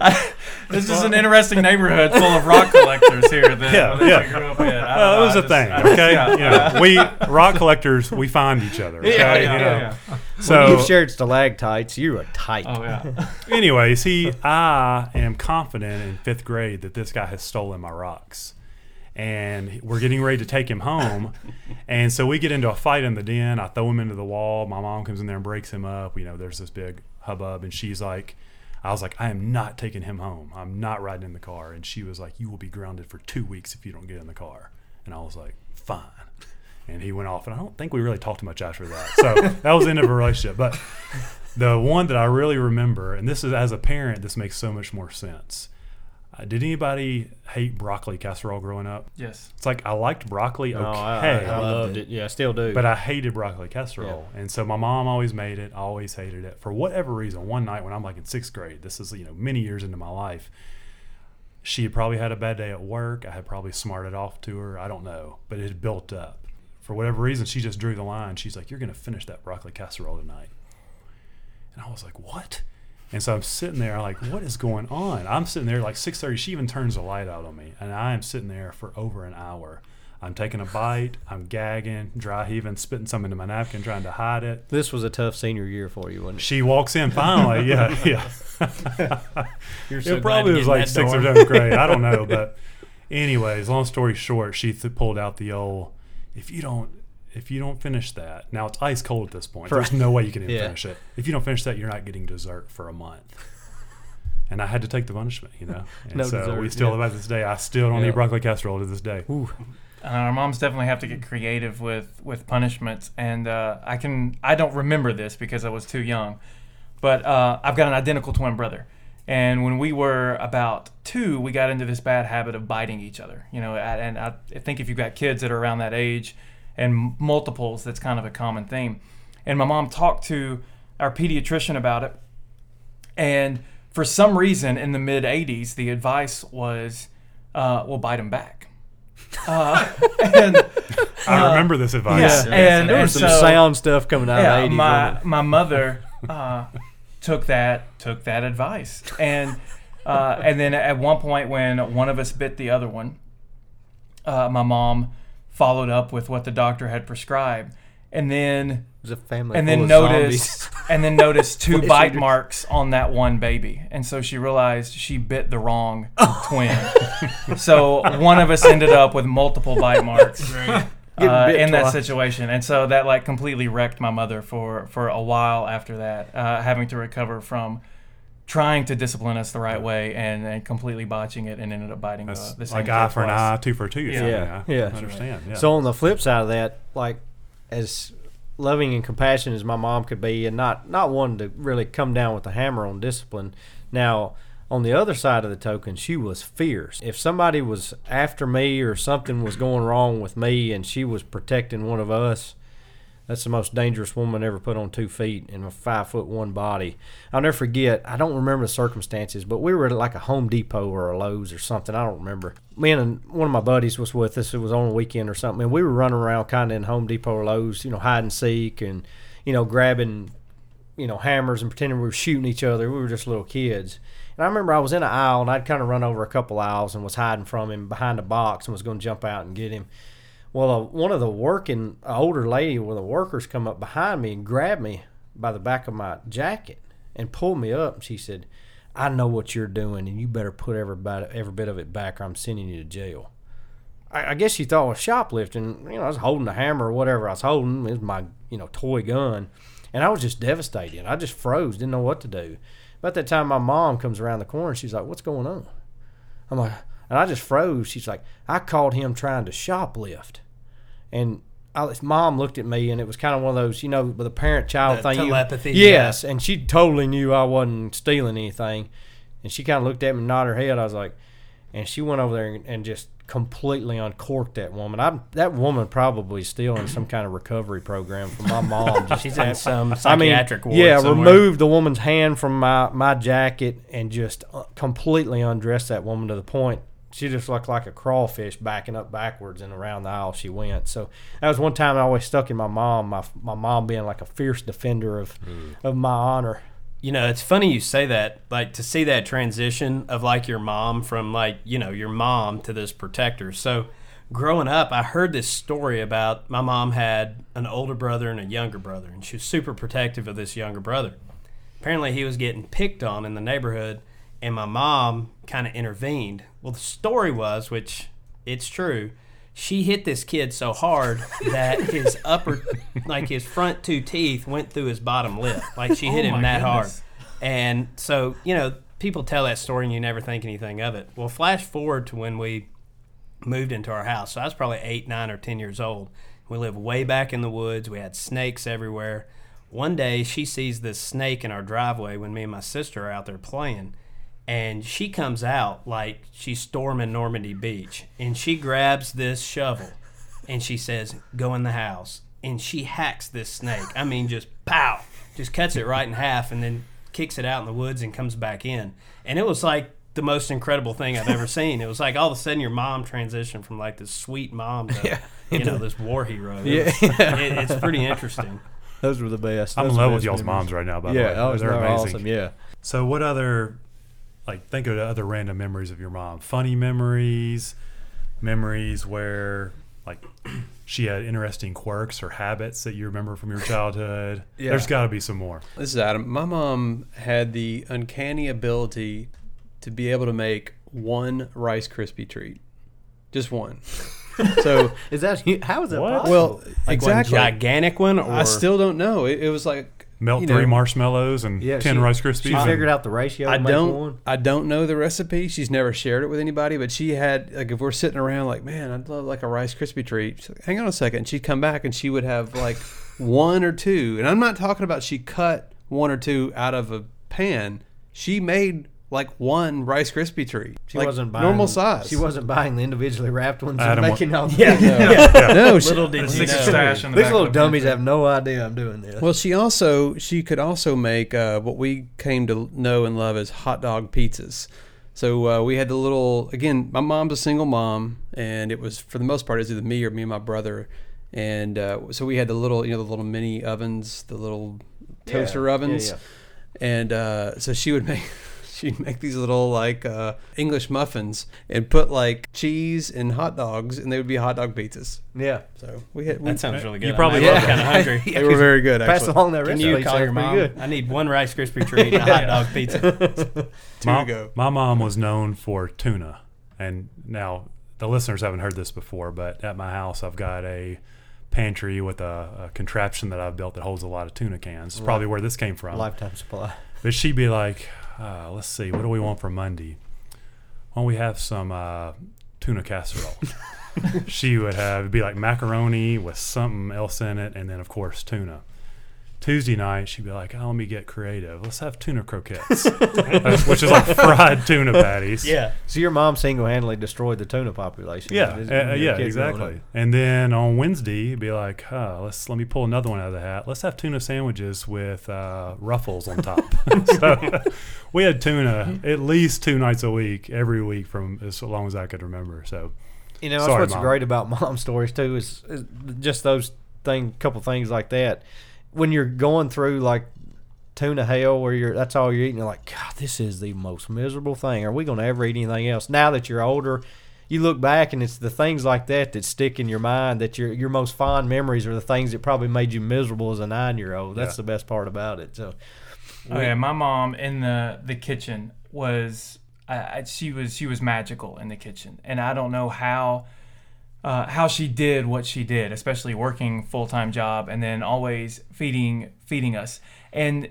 I, this is an interesting neighborhood full of rock collectors here. That, Yeah, that yeah. grew up in. I don't Well, know, it was I a just- thing, I just- okay? yeah. You know, we rock collectors, we find each other. Okay, Yeah, you know. yeah, yeah. So, You've shared stalactites. You are tight. Oh yeah. (laughs) anyways, he, I am confident in fifth grade that this guy has stolen my rocks, and we're getting ready to take him home, (laughs) and so we get into a fight in the den. I throw him into the wall. My mom comes in there and breaks him up. You know, there's this big hubbub, and she's like. I was like, I am not taking him home. I'm not riding in the car. And she was like, You will be grounded for two weeks if you don't get in the car. And I was like, Fine. And he went off. And I don't think we really talked much after that. So (laughs) that was the end of a relationship. But the one that I really remember, and this is as a parent, this makes so much more sense. Uh, did anybody hate broccoli casserole growing up? Yes. It's like I liked broccoli okay, Oh, I, I loved it. Yeah, I still do. but I hated broccoli casserole. And so my mom always made it, I always hated it. For whatever reason, one night when I'm like in sixth grade, this is, you know, many years into my life, she had probably had a bad day at work. I had probably smarted off to her. I don't know. But it had built up. For whatever reason, she just drew the line. She's like, You're going to finish that broccoli casserole tonight. And I was like, What? And so I'm sitting there like, what is going on? I'm sitting there like 6:30. She even turns the light out on me, and I am sitting there for over an hour. I'm taking a bite. I'm gagging, dry heaving, spitting some into my napkin, trying to hide it. This was a tough senior year for you, wasn't it? She walks in finally. Yeah, (laughs) yeah. You're so it probably was like that sixth or door. seventh grade. I don't know, (laughs) but anyways, long story short, she th- pulled out the old. If you don't, if you don't finish that, now it's ice cold at this point. There's no way you can even Yeah. finish it. If you don't finish that, you're not getting dessert for a month. And I had to take the punishment, you know. (laughs) And No so dessert, we still, yeah. about this day, I still don't Yeah. eat broccoli casserole to this day. Uh, our moms definitely have to get creative with with punishments, and uh, I can I don't remember this because I was too young, but uh, I've got an identical twin brother, and when we were about two, we got into this bad habit of biting each other. You know, and I think if you've got kids that are around that age, and multiples, that's kind of a common theme. And my mom talked to our pediatrician about it, and for some reason in the mid '80s, the advice was, uh, "Well, bite him back." Uh, (laughs) and I remember this advice. yeah, and, there was some so, sound stuff coming out yeah, of the 80s. my my mother uh, took that took that advice, and uh, and then at one point when one of us bit the other one, uh, my mom followed up with what the doctor had prescribed, and then it? It was a family and then noticed (laughs) and then noticed two (laughs) bite marks on that one baby. And so she realized she bit the wrong (laughs) twin. So one of us ended up with multiple bite marks uh, in that twice. situation. And so that like completely wrecked my mother for for a while after that uh, having to recover from trying to discipline us the right way and, and completely botching it and ended up biting the, That's the same like kid eye for an eye, two for a tooth. Yeah. Yeah, I yeah. understand. Yeah. So on the flip side of that, like as loving and compassionate as my mom could be, and not not one to really come down with the hammer on discipline. Now, on the other side of the token, she was fierce. If somebody was after me or something was going wrong with me, and she was protecting one of us. That's the most dangerous woman ever put on two feet in a five foot one body. I'll never forget. I don't remember the circumstances, but we were at like a Home Depot or a Lowe's or something. I don't remember. Me and one of my buddies was with us. It was on a weekend or something, and we were running around kind of in Home Depot or Lowe's, you know, hide and seek and you know grabbing you know hammers and pretending we were shooting each other. We were just little kids. And I remember I was in an aisle and I'd kind of run over a couple aisles and was hiding from him behind a box and was going to jump out and get him. Well, uh, one of the working, a older lady, one of the workers come up behind me and grabbed me by the back of my jacket and pulled me up. And she said, "I know what you're doing, and you better put every bit, every bit of it back, or I'm sending you to jail." I, I guess she thought I was shoplifting. You know, I was holding a hammer or whatever I was holding. It was my, you know, toy gun, and I was just devastated. I just froze, didn't know what to do. About that time, my mom comes around the corner. She's like, "What's going on?" I'm like, and I just froze. She's like, "I caught him trying to shoplift," and I, his mom looked at me, and it was kind of one of those, you know, with a parent-child The thing. you- telepathy, yes, and she totally knew I wasn't stealing anything, and she kind of looked at me, and nodded her head. I was like, and she went over there and, and just completely uncorked that woman. I that woman probably still in some kind of recovery program from my mom. (laughs) Just She's in some I mean, psychiatric ward yeah, somewhere. removed the woman's hand from my, my jacket and just uh, completely undressed that woman to the point she just looked like a crawfish backing up backwards and around the aisle she went. So that was one time I always stuck in my mom. My my mom being like a fierce defender of mm. of my honor. You know, it's funny you say that. Like to see that transition of like your mom from like you know your mom to this protector. So growing up, I heard this story about my mom had an older brother and a younger brother, and she was super protective of this younger brother. Apparently, he was getting picked on in the neighborhood, and my mom kind of intervened. Well, the story was, which it's true, she hit this kid so hard that (laughs) his upper, like his front two teeth, went through his bottom lip. Like she hit Oh him that goodness. hard. And so, you know, people tell that story and you never think anything of it. Well, flash forward to when we moved into our house. So I was probably eight, nine, or 10 years old. We lived way back in the woods. We had snakes everywhere. One day she sees this snake in our driveway when me and my sister are out there playing. And she comes out like she's storming Normandy Beach. And she grabs this shovel and she says, Go in the house. And she hacks this snake. I mean, just pow, just cuts it right in half and then kicks it out in the woods and comes back in. And it was like the most incredible thing I've ever seen. It was like all of a sudden your mom transitioned from like this sweet mom to, (laughs) you know, this war hero. It Yeah. was- (laughs) it- it's pretty interesting. Those were the best. I'm in Those were love with y'all's memories. moms right now. By Yeah, the way, oh, they're they're amazing. awesome. Yeah. So, what other, like, think of other random memories of your mom? Funny memories, memories where like she had interesting quirks or habits that you remember from your childhood. yeah. There's got to be some more. This is Adam. My mom had the uncanny ability to be able to make one Rice Krispie treat, just one. (laughs) So, Is that how is that What? possible? well, Like exactly. one gigantic one, or I still don't know. It, it was like Melt you three know, marshmallows and Yeah, ten she- Rice Krispies. she figured out the ratio. I don't. One. I don't know the recipe. She's never shared it with anybody. But she had like if we're sitting around like, man, I'd love like a Rice Krispie treat. She's like, Hang on a second. And she'd come back and she would have like (laughs) one or two. And I'm not talking about she cut one or two out of a pan. She made like one Rice Krispie treat. She like, wasn't buying normal size. She wasn't buying the individually wrapped ones Adam and wa- making all. (laughs) (laughs) Yeah, No, she, little did you know. stash in the These little dummies have no idea I'm doing this. Well, she also she could also make uh, what we came to know and love as hot dog pizzas. So uh, we had the little again. My mom's a single mom, and it was for the most part it was either me or me and my brother. And uh, so we had the little you know the little mini ovens, the little toaster Yeah, ovens, yeah, and uh, so she would make. (laughs) (laughs) She'd make these little like uh, English muffins and put like cheese and hot dogs, and they would be hot dog pizzas. yeah. So we had we, That sounds really good. You probably I'm kind of hungry. (laughs) they were very good. Pass Actually, along that recipe. Can recipe. you call sounds your pretty mom? good. I need one Rice Krispie treat and a hot dog (laughs) pizza. my, go. my mom was known for tuna, and now the listeners haven't heard this before, but at my house I've got a pantry with a, a contraption that I've built that holds a lot of tuna cans. It's probably where this came from. Lifetime supply. But she'd be like, uh, "Let's see, what do we want for Monday? Why don't we have some uh, tuna casserole?" (laughs) she would have it'd be like macaroni with something else in it, and then of course tuna. Tuesday night, she'd be like, "Oh, let me get creative. Let's have tuna croquettes, (laughs) (laughs) which is like fried tuna patties." yeah. So your mom single-handedly destroyed the tuna population. Yeah, uh, yeah, exactly. And then on Wednesday, it'd be like, huh, let's let me pull another one out of the hat. Let's have tuna sandwiches with uh, ruffles on top. (laughs) so we had tuna at least two nights a week, every week from as long as I could remember. So You know, that's what's Mom. great about mom stories too is, is just those thing, couple things like that. When you're going through like tuna hell, where you're that's all you're eating, you're like, God, this is the most miserable thing. Are we going to ever eat anything else? Now that you're older, you look back and it's the things like that that stick in your mind. That your your most fond memories are the things that probably made you miserable as a nine year old. That's Yeah. the best part about it. So Oh yeah, my mom in the the kitchen was I, I, she was she was magical in the kitchen, and I don't know how uh, how she did what she did, especially working full time job and then always feeding feeding us. And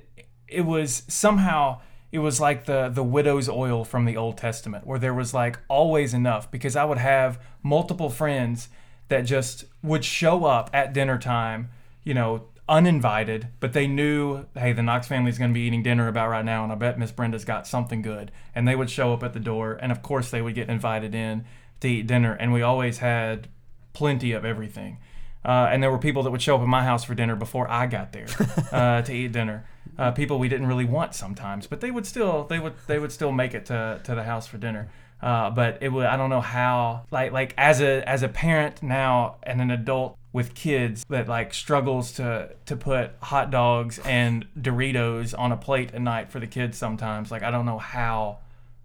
it was somehow it was like the the widow's oil from the Old Testament, where there was like always enough. Because I would have multiple friends that just would show up at dinner time, you know, uninvited, but they knew, hey, the Knox family's going to be eating dinner about right now, and I bet Miss Brenda's got something good. And they would show up at the door, and of course they would get invited in to eat dinner, and we always had plenty of everything. Uh, and there were people that would show up at my house for dinner before I got there (laughs) uh, to eat dinner. Uh, people we didn't really want sometimes, but they would still they would they would still make it to, to the house for dinner. Uh, but it would I don't know how like like as a as a parent now and an adult with kids that like struggles to to put hot dogs and Doritos on a plate at night for the kids sometimes. Like I don't know how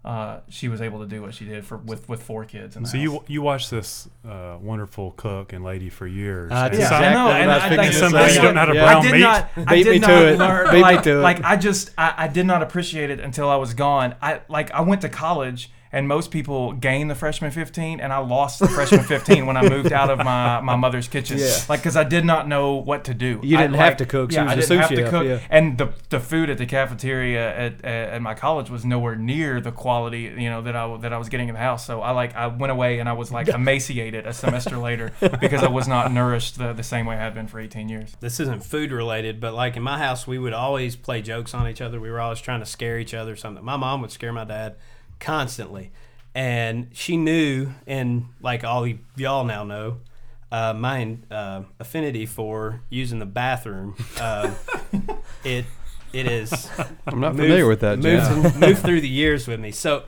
uh, she was able to do what she did for with with four kids. In So house. you you watched this uh, wonderful cook and lady for years. Uh, and yeah. some- I know, Exactly and what I I, thinking like, the somehow you don't know how to Yeah. brown I did meat. not. I Beat did me not to it. learn- Beat me like, to it. Like I just, I, I did not appreciate it until I was gone. I like, I went to college, and most people gain the freshman 15, and I lost the freshman (laughs) 15 when I moved out of my, my mother's kitchen. Yeah. Like, because I did not know what to do. You didn't have like- to cook, she Yeah, i I a didn't sous have to chef, cook, yeah. and the the food at the cafeteria at, at, at my college was nowhere near the quality you know that I that I was getting in the house. So I like I went away and I was like (laughs) emaciated a semester later because I was not (laughs) nourished the, the same way I had been for 18 years. this isn't food related, but like in my house, we would always play jokes on each other. We were always trying to scare each other. or Something. My mom would scare my dad constantly, and she knew, and like all y'all now know, uh, my uh, affinity for using the bathroom. Uh, (laughs) it it is. I'm not moved- familiar with that. Moved, Jeff. moved through the (laughs) years with me. So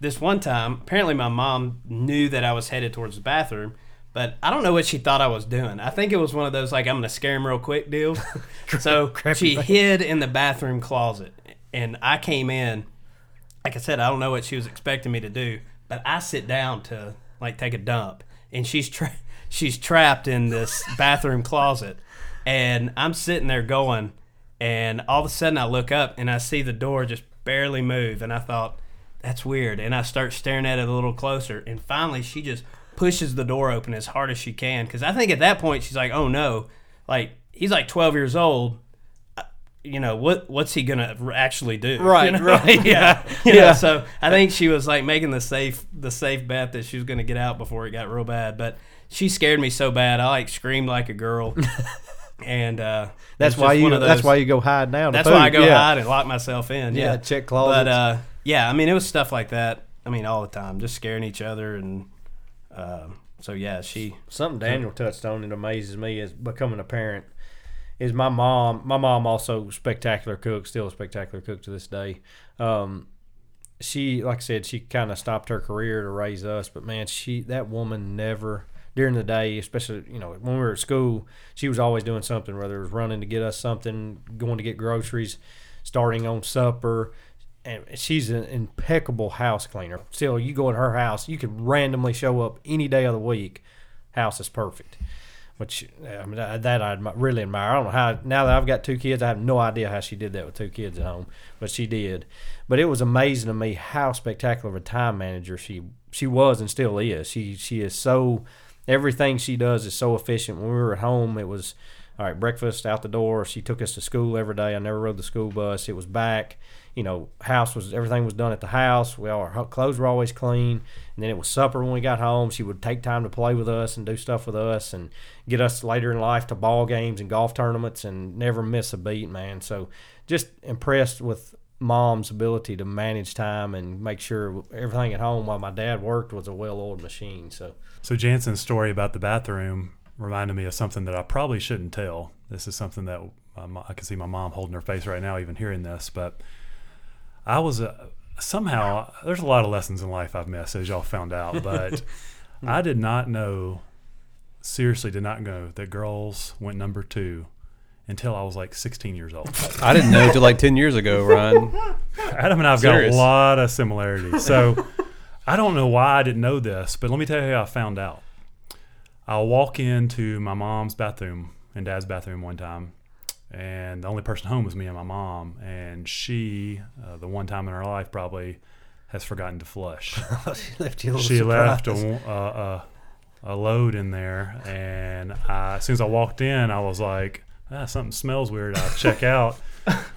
this one time, apparently my mom knew that I was headed towards the bathroom, but I don't know what she thought I was doing. I think it was one of those like I'm gonna scare him real quick deal. (laughs) so she hid in the bathroom closet, and I came in. Like I said, I don't know what she was expecting me to do, but I sit down to like take a dump, and she's trying. (laughs) she's trapped in this (laughs) bathroom closet, and I'm sitting there going, and all of a sudden I look up and I see the door just barely move, and I thought that's weird, and I start staring at it a little closer, and finally she just pushes the door open as hard as she can because I think at that point she's like, oh no, like he's like 12 years old. You know what? What's he gonna actually do? Right, You know? right, (laughs) yeah, (laughs) You know, yeah. so I think she was like making the safe the safe bet that she was gonna get out before it got real bad. But she scared me so bad, I like screamed like a girl. (laughs) and uh, That's why just you. one of That's why you go hide now. to That's why I poop. go yeah. hide and lock myself in. Yeah, Yeah, check closets. But uh, yeah, I mean, it was stuff like that. I mean, all the time, just scaring each other, and uh, so yeah, she. Something Daniel touched on that amazes me is becoming a parent. Is my mom? My mom also spectacular cook, still a spectacular cook to this day. Um, she, like I said, she kind of stopped her career to raise us, but man, she that woman never during the day, especially you know when we were at school, she was always doing something. Whether it was running to get us something, going to get groceries, starting on supper. And she's an impeccable house cleaner. Still, you go in her house, you could randomly show up any day of the week. House is perfect which I mean that I really admire. I don't know how now that I've got two kids, I have no idea how she did that with two kids at home, but she did. But it was amazing to me how spectacular of a time manager she she was and still is. She she is so everything she does is so efficient. When we were at home, it was all right breakfast out the door. She took us to school every day. I never rode the school bus. It was back. You know, house was everything was done at the house. We all our clothes were always clean. And then it was supper when we got home. She would take time to play with us and do stuff with us and get us later in life to ball games and golf tournaments and never miss a beat, man. So just impressed with mom's ability to manage time and make sure everything at home while my dad worked was a well-oiled machine. So So Jansen's story about the bathroom reminded me of something that I probably shouldn't tell. This is something that I can see my mom holding her face right now, even hearing this. But I was uh, somehow there's a lot of lessons in life I've missed, as y'all found out. (laughs) But I did not know, seriously, did not know that girls went number two until I was like 16 years old. I didn't know until like 10 years ago, Ryan. (laughs) Adam and I've Serious. got a lot of similarities. So I don't know why I didn't know this, but let me tell you how I found out. I'll walk into my mom's bathroom and dad's bathroom one time, and the only person home was me and my mom. And she, uh, the one time in her life, probably has forgotten to flush. (laughs) she left you a little she left surprise. a, a, a, a load in there, and I, as soon as I walked in, I was like, ah, something smells weird. I check (laughs) out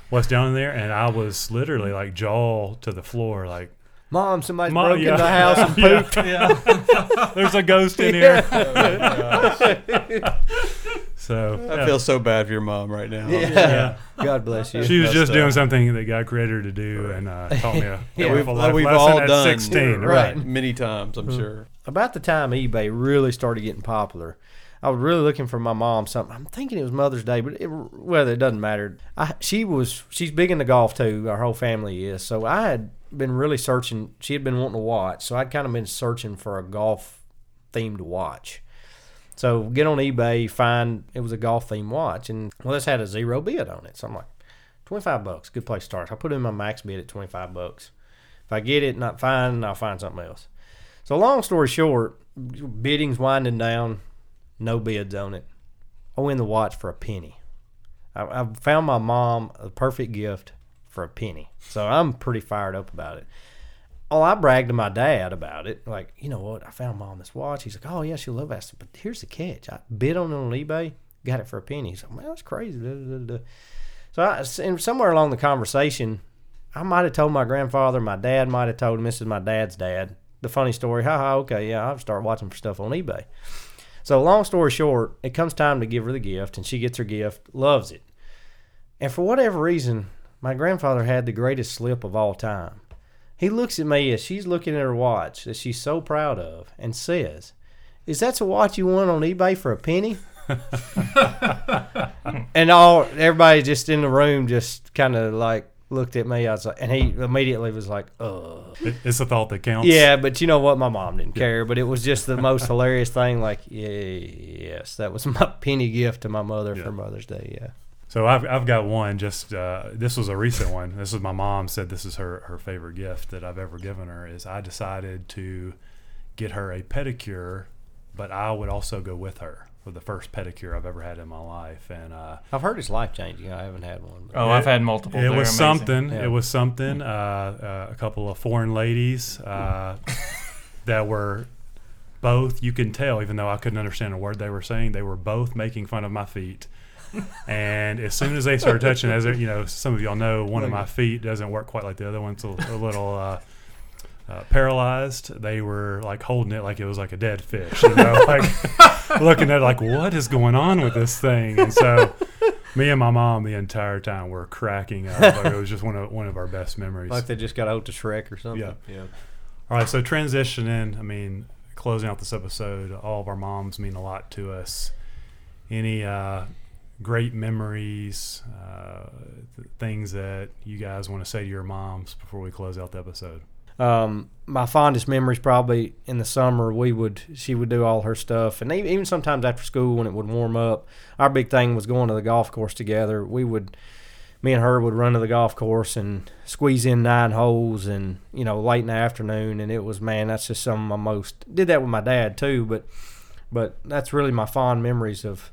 what's down in there, and I was literally like jaw to the floor, like, Mom, somebody Mom, broke yeah. into the house and pooped. (laughs) Yeah. pooped. there's a ghost in here. So I yeah. feel so bad for your mom right now. Yeah. yeah. God bless you. She was just doing something that God created her to do, and uh, taught me a (laughs) Yeah, We've, life we've lesson all at done 16. Right. many times, I'm sure. about the time eBay really started getting popular, I was really looking for my mom something. I'm thinking it was Mother's Day, but it, whether it doesn't matter. I, she was she's big into golf too. Our whole family is. So I had been really searching. She had been wanting to watch, so I'd kind of been searching for a golf themed watch. So get on eBay, find it was a golf theme watch, and well, this had a zero bid on it. So I'm like, twenty five bucks, good place to start. I put in my max bid at twenty five bucks. If I get it, not fine, I'll find something else. So long story short, bidding's winding down, no bids on it. I win the watch for a penny. I, I found my mom a perfect gift for a penny, so I'm pretty fired up about it. Oh, I bragged to my dad about it. Like, you know what? I found mom this watch. He's like, oh yeah, she'll love it. But here's the catch. I bid on it on eBay, got it for a penny. He's like, man, that's crazy. Da, da, da. So I, and somewhere along the conversation, I might have told my grandfather, my dad might have told him, this is my dad's dad. The funny story, haha, okay, yeah, I'll start watching for stuff on eBay. So, long story short, it comes time to give her the gift, and she gets her gift, loves it. And for whatever reason, my grandfather had the greatest slip of all time. He looks at me as she's looking at her watch that she's so proud of and says, Is that a watch you won on eBay for a penny? (laughs) and all everybody just in the room just kind of like looked at me. I was like, and he immediately was like, "Uh, It's a thought that counts. yeah." But you know what? My mom didn't care. But it was just the most hilarious thing. Like, yeah, yes, that was my (laughs) penny gift to my mother Yeah. for Mother's Day. Yeah. So I've, I've got one. Just uh, this was a recent one. This is my mom said this is her her favorite gift that I've ever given her. Is I decided to get her a pedicure but I would also go with her for the first pedicure I've ever had in my life, and uh, I've heard it's life changing. I haven't had one. But. Oh, I've had multiple. it They're was amazing. something. Yeah. It was something. Uh, uh, a couple of foreign ladies uh, (laughs) that were both. You can tell, even though I couldn't understand a word they were saying, they were both making fun of my feet. And as soon as they started touching, as you know, some of y'all know, one of my feet doesn't work quite like the other one. It's a, a little. Uh, uh, paralyzed, they were like holding it like it was like a dead fish, you know, like (laughs) looking at it like what is going on with this thing. And so, me and my mom the entire time were cracking up. Like it was just one of one of our best memories. Like they just got out to Shrek or something. Yeah. yeah. All right, so transitioning. I mean, closing out this episode, all of our moms mean a lot to us. Any uh, great memories, uh, th- things that you guys want to say to your moms before we close out the episode? Um, my fondest memories probably in the summer we would she would do all her stuff and even, sometimes after school when it would warm up our big thing was going to the golf course together we would me and her would run to the golf course and squeeze in nine holes and you know late in the afternoon and it was man that's just some of my most did that with my dad too but but that's really my fond memories of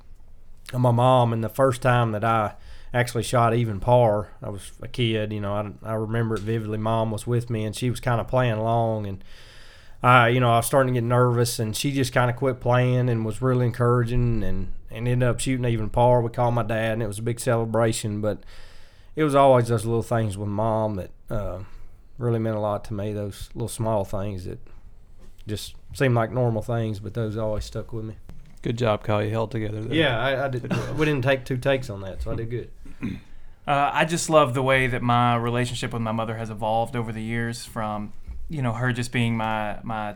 my mom and the first time that I actually shot even par. I was a kid, you know. I, I remember it vividly. Mom was with me, and she was kind of playing along, and I, you know, I was starting to get nervous, and she just kind of quit playing and was really encouraging, and and ended up shooting even par. We called my dad, and it was a big celebration. But it was always those little things with mom that uh, really meant a lot to me. Those little small things that just seemed like normal things, but those always stuck with me. Good job, Kyle. You held together there. Yeah, I, I did. we didn't take two takes on that, so I did good. (clears throat) Uh, I just love the way that my relationship with my mother has evolved over the years. From you know her just being my my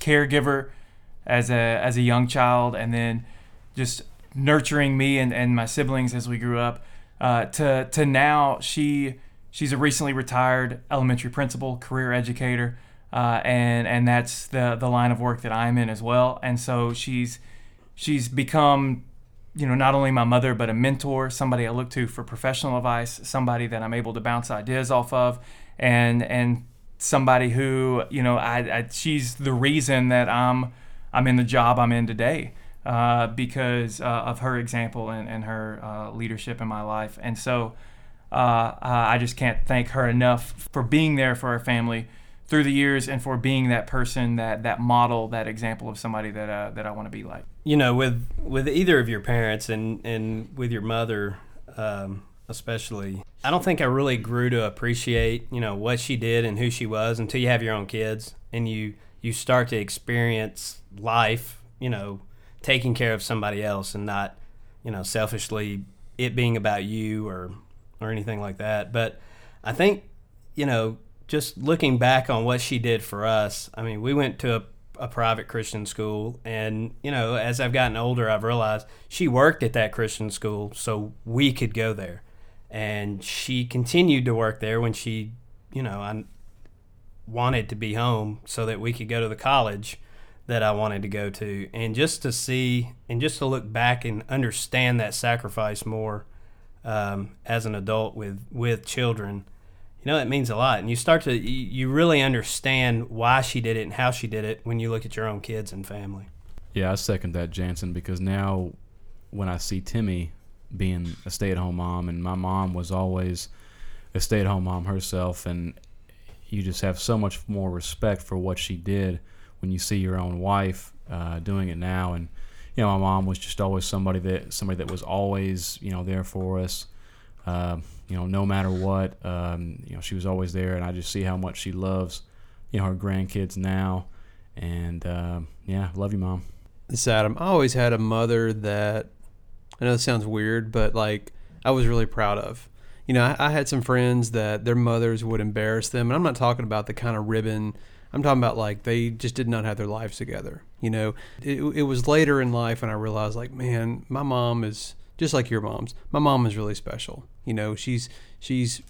caregiver as a as a young child, and then just nurturing me and, and my siblings as we grew up, uh, to to now she she's a recently retired elementary principal, career educator, uh, and and that's the the line of work that I'm in as well. And so she's she's become you know, not only my mother, but a mentor, somebody I look to for professional advice, somebody that I'm able to bounce ideas off of, and and somebody who, you know, I, I she's the reason that I'm I'm in the job I'm in today uh, because uh, of her example and, and her uh, leadership in my life, and so uh, I just can't thank her enough for being there for our family through the years and for being that person, that that model, that example of somebody that uh, that I want to be like. you know with with either of your parents and and with your mother um, especially i don't think i really grew to appreciate you know what she did and who she was until you have your own kids and you you start to experience life you know taking care of somebody else and not you know selfishly it being about you or or anything like that but i think you know just looking back on what she did for us i mean we went to a a private Christian school. And, you know, as I've gotten older, I've realized she worked at that Christian school so we could go there. And she continued to work there when she, you know, I wanted to be home so that we could go to the college that I wanted to go to. And just to see and just to look back and understand that sacrifice more um, as an adult with, with children you know it means a lot and you start to you, you really understand why she did it and how she did it when you look at your own kids and family Yeah, I second that, Jansen, because now when I see Timmy being a stay at home mom, and my mom was always a stay at home mom herself, and you just have so much more respect for what she did when you see your own wife uh, doing it now. And, you know, my mom was just always somebody that somebody that was always, you know, there for us. Uh, you know, no matter what, um, you know, she was always there, and I just see how much she loves, you know, her grandkids now. And um yeah, love you, mom. This Adam. I always had a mother that I know this sounds weird, but like I was really proud of. You know, I, I had some friends that their mothers would embarrass them, and I'm not talking about the kind of ribbon. I'm talking about like they just did not have their lives together. You know, it, it was later in life when I realized like, man, my mom is just like your mom's. My mom is really special. You know, she's she's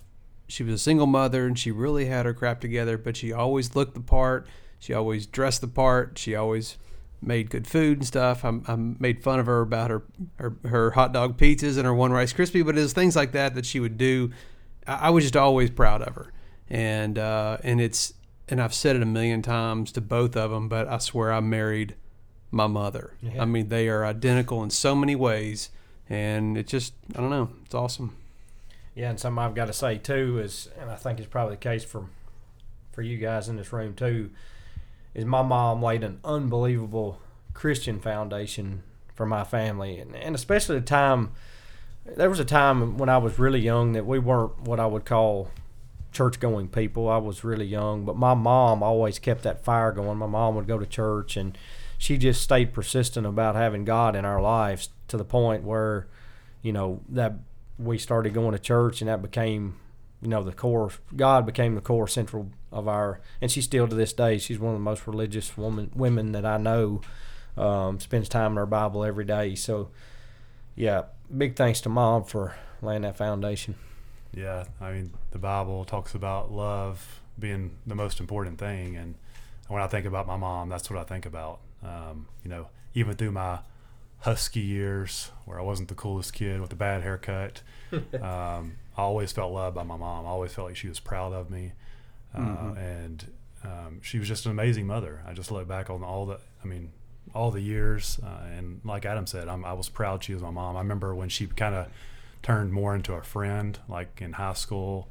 she was a single mother and she really had her crap together, but she always looked the part. She always dressed the part. She always made good food and stuff. I, I made fun of her about her, her her hot dog pizzas and her one Rice Krispie, but it was things like that that she would do. I, I was just always proud of her, and uh, and it's and I've said it a million times to both of them, but I swear I married my mother. Yeah. I mean, they are identical in so many ways, and it just I don't know, it's awesome. Yeah, and something I've got to say too is, and I think it's probably the case for for you guys in this room too, is my mom laid an unbelievable Christian foundation for my family, and, and especially the time. There was a time when I was really young that we weren't what I would call church going people. I was really young, but my mom always kept that fire going. My mom would go to church and she just stayed persistent about having God in our lives to the point where, you know, that we started going to church and that became, you know, the core. God became the core central of our, and she's still to this day, she's one of the most religious woman women that I know. Um, spends time in her Bible every day. So, yeah, big thanks to mom for laying that foundation. Yeah, I mean, the Bible talks about love being the most important thing, and when I think about my mom, that's what I think about. Um, you know, even through my husky years, where I wasn't the coolest kid with the bad haircut, (laughs) um, I always felt loved by my mom. I always felt like she was proud of me, uh, and um, she was just an amazing mother. I just look back on all the, I mean, all the years, uh, and like Adam said, I'm, I was proud she was my mom. I remember when she kind of turned more into a friend, like in high school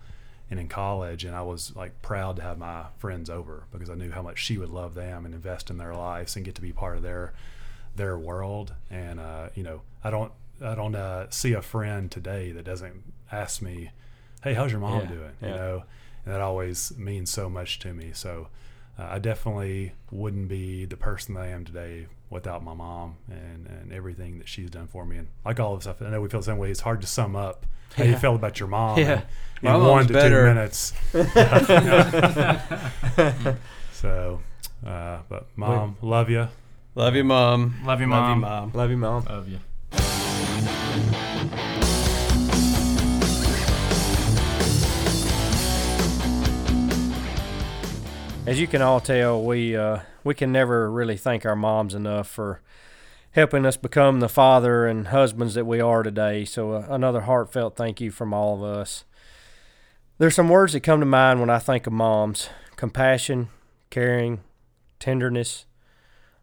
and in college, and I was like proud to have my friends over because I knew how much she would love them and invest in their lives and get to be part of their their world. And uh, you know, I don't I don't uh, see a friend today that doesn't ask me, "Hey, how's your mom Yeah, doing?" You yeah. know, and that always means so much to me. So. Uh, I definitely wouldn't be the person that I am today without my mom and, and everything that she's done for me. And like all of us, I know we feel the same way. It's hard to sum up how you Yeah. felt about your mom Yeah. in, My in mom's one to better. two minutes. (laughs) (laughs) so, uh, but mom, love you. Love you, mom. Love you, Love you, mom. mom. Love you, mom. Love you. As you can all tell, we uh, we can never really thank our moms enough for helping us become the father and husbands that we are today. So uh, another heartfelt thank you from all of us. There's some words that come to mind when I think of moms: compassion, caring, tenderness,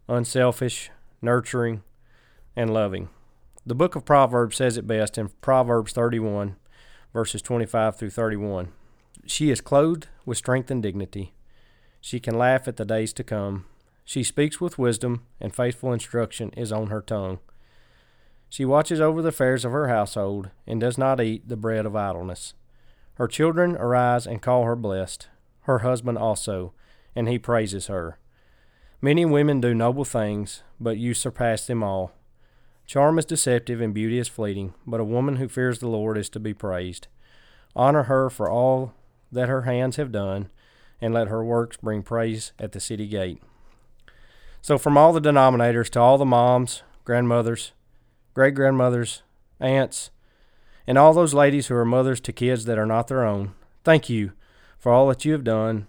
unselfish, nurturing, and loving. The book of Proverbs says it best in Proverbs 31, verses 25 through 31. She is clothed with strength and dignity. She can laugh at the days to come. She speaks with wisdom, and faithful instruction is on her tongue. She watches over the affairs of her household, and does not eat the bread of idleness. Her children arise and call her blessed, her husband also, and he praises her. Many women do noble things, but you surpass them all. Charm is deceptive and beauty is fleeting, but a woman who fears the Lord is to be praised. Honor her for all that her hands have done, and let her works bring praise at the city gate. So, from all the denominators to all the moms, grandmothers, great grandmothers, aunts, and all those ladies who are mothers to kids that are not their own, thank you for all that you have done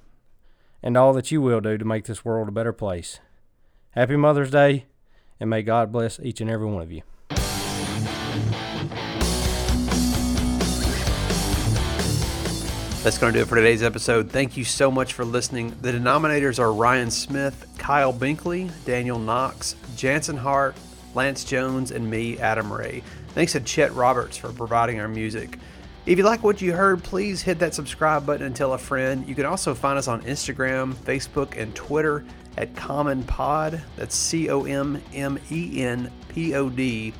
and all that you will do to make this world a better place. Happy Mother's Day, and may God bless each and every one of you. That's going to do it for today's episode. Thank you so much for listening. The denominators are Ryan Smith, Kyle Binkley, Daniel Knox, Jansen Hart, Lance Jones, and me, Adam Ray. Thanks to Chet Roberts for providing our music. If you like what you heard, please hit that subscribe button and tell a friend. You can also find us on Instagram, Facebook, and Twitter at Common Pod. That's C O M M E N P O D.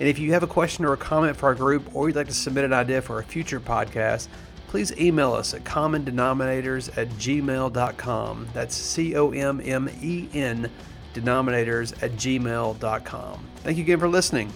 And if you have a question or a comment for our group, or you'd like to submit an idea for a future podcast, please email us at commondenominators at gmail.com. That's C O M M E N denominators at gmail.com. Thank you again for listening.